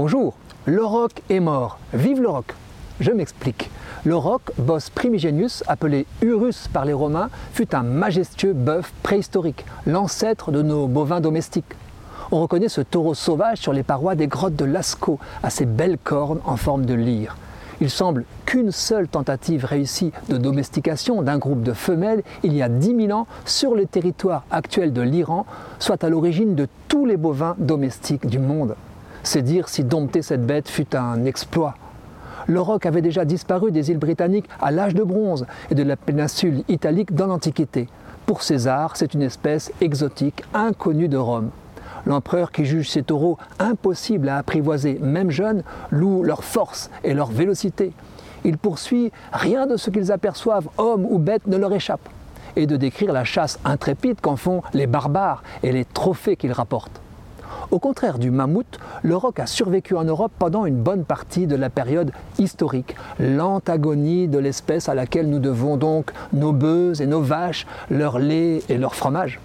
Bonjour, le roc est mort. Vive le roc Je m'explique. Le roc, Bos primigenius, appelé Urus par les Romains, fut un majestueux bœuf préhistorique, l'ancêtre de nos bovins domestiques. On reconnaît ce taureau sauvage sur les parois des grottes de Lascaux, à ses belles cornes en forme de lyre. Il semble qu'une seule tentative réussie de domestication d'un groupe de femelles il y a 10 000 ans sur le territoire actuel de l'Iran soit à l'origine de tous les bovins domestiques du monde. C'est dire si dompter cette bête fut un exploit. Le roc avait déjà disparu des îles britanniques à l'âge de bronze et de la péninsule italique dans l'Antiquité. Pour César, c'est une espèce exotique inconnue de Rome. L'empereur qui juge ces taureaux impossibles à apprivoiser, même jeunes, loue leur force et leur vélocité. Il poursuit rien de ce qu'ils aperçoivent, hommes ou bêtes, ne leur échappe, et de décrire la chasse intrépide qu'en font les barbares et les trophées qu'ils rapportent. Au contraire du mammouth, le roc a survécu en Europe pendant une bonne partie de la période historique, l'antagonie de l'espèce à laquelle nous devons donc nos bœufs et nos vaches, leur lait et leur fromage.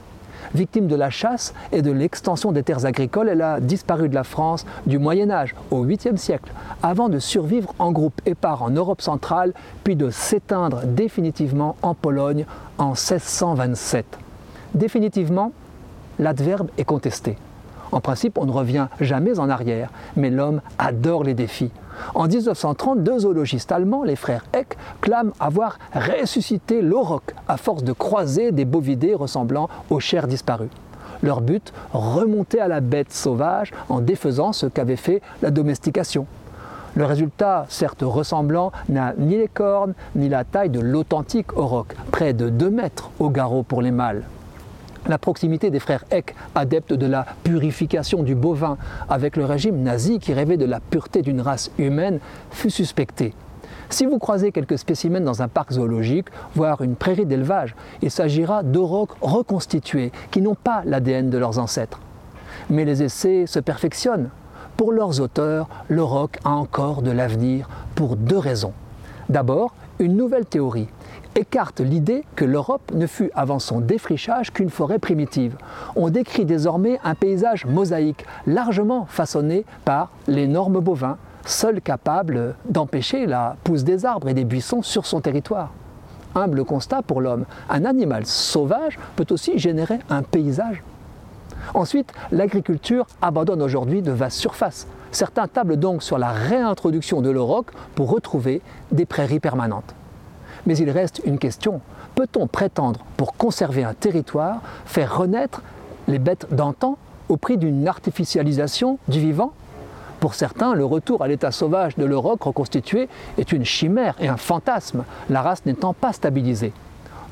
Victime de la chasse et de l'extension des terres agricoles, elle a disparu de la France du Moyen Âge au 8e siècle, avant de survivre en groupe épars en Europe centrale, puis de s'éteindre définitivement en Pologne en 1627. Définitivement, l'adverbe est contesté. En principe, on ne revient jamais en arrière, mais l'homme adore les défis. En 1930, deux zoologistes allemands, les frères Eck, clament avoir ressuscité l'auroch à force de croiser des bovidés ressemblant aux chairs disparues. Leur but, remonter à la bête sauvage en défaisant ce qu'avait fait la domestication. Le résultat, certes ressemblant, n'a ni les cornes ni la taille de l'authentique auroch, près de 2 mètres au garrot pour les mâles. La proximité des frères Eck, adeptes de la purification du bovin, avec le régime nazi qui rêvait de la pureté d'une race humaine, fut suspectée. Si vous croisez quelques spécimens dans un parc zoologique, voire une prairie d'élevage, il s'agira d'aurochs reconstitués qui n'ont pas l'ADN de leurs ancêtres. Mais les essais se perfectionnent. Pour leurs auteurs, l'auroch a encore de l'avenir pour deux raisons. D'abord, une nouvelle théorie écarte l'idée que l'Europe ne fut avant son défrichage qu'une forêt primitive. On décrit désormais un paysage mosaïque, largement façonné par l'énorme bovin, seul capable d'empêcher la pousse des arbres et des buissons sur son territoire. Humble constat pour l'homme, un animal sauvage peut aussi générer un paysage. Ensuite, l'agriculture abandonne aujourd'hui de vastes surfaces. Certains tablent donc sur la réintroduction de l'auroch pour retrouver des prairies permanentes. Mais il reste une question. Peut-on prétendre, pour conserver un territoire, faire renaître les bêtes d'antan au prix d'une artificialisation du vivant? Pour certains, le retour à l'état sauvage de l'Europe reconstitué est une chimère et un fantasme, la race n'étant pas stabilisée.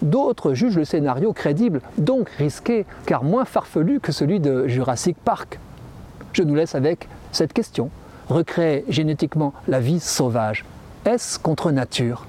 D'autres jugent le scénario crédible, donc risqué, car moins farfelu que celui de Jurassic Park. Je nous laisse avec cette question. Recréer génétiquement la vie sauvage, est-ce contre nature?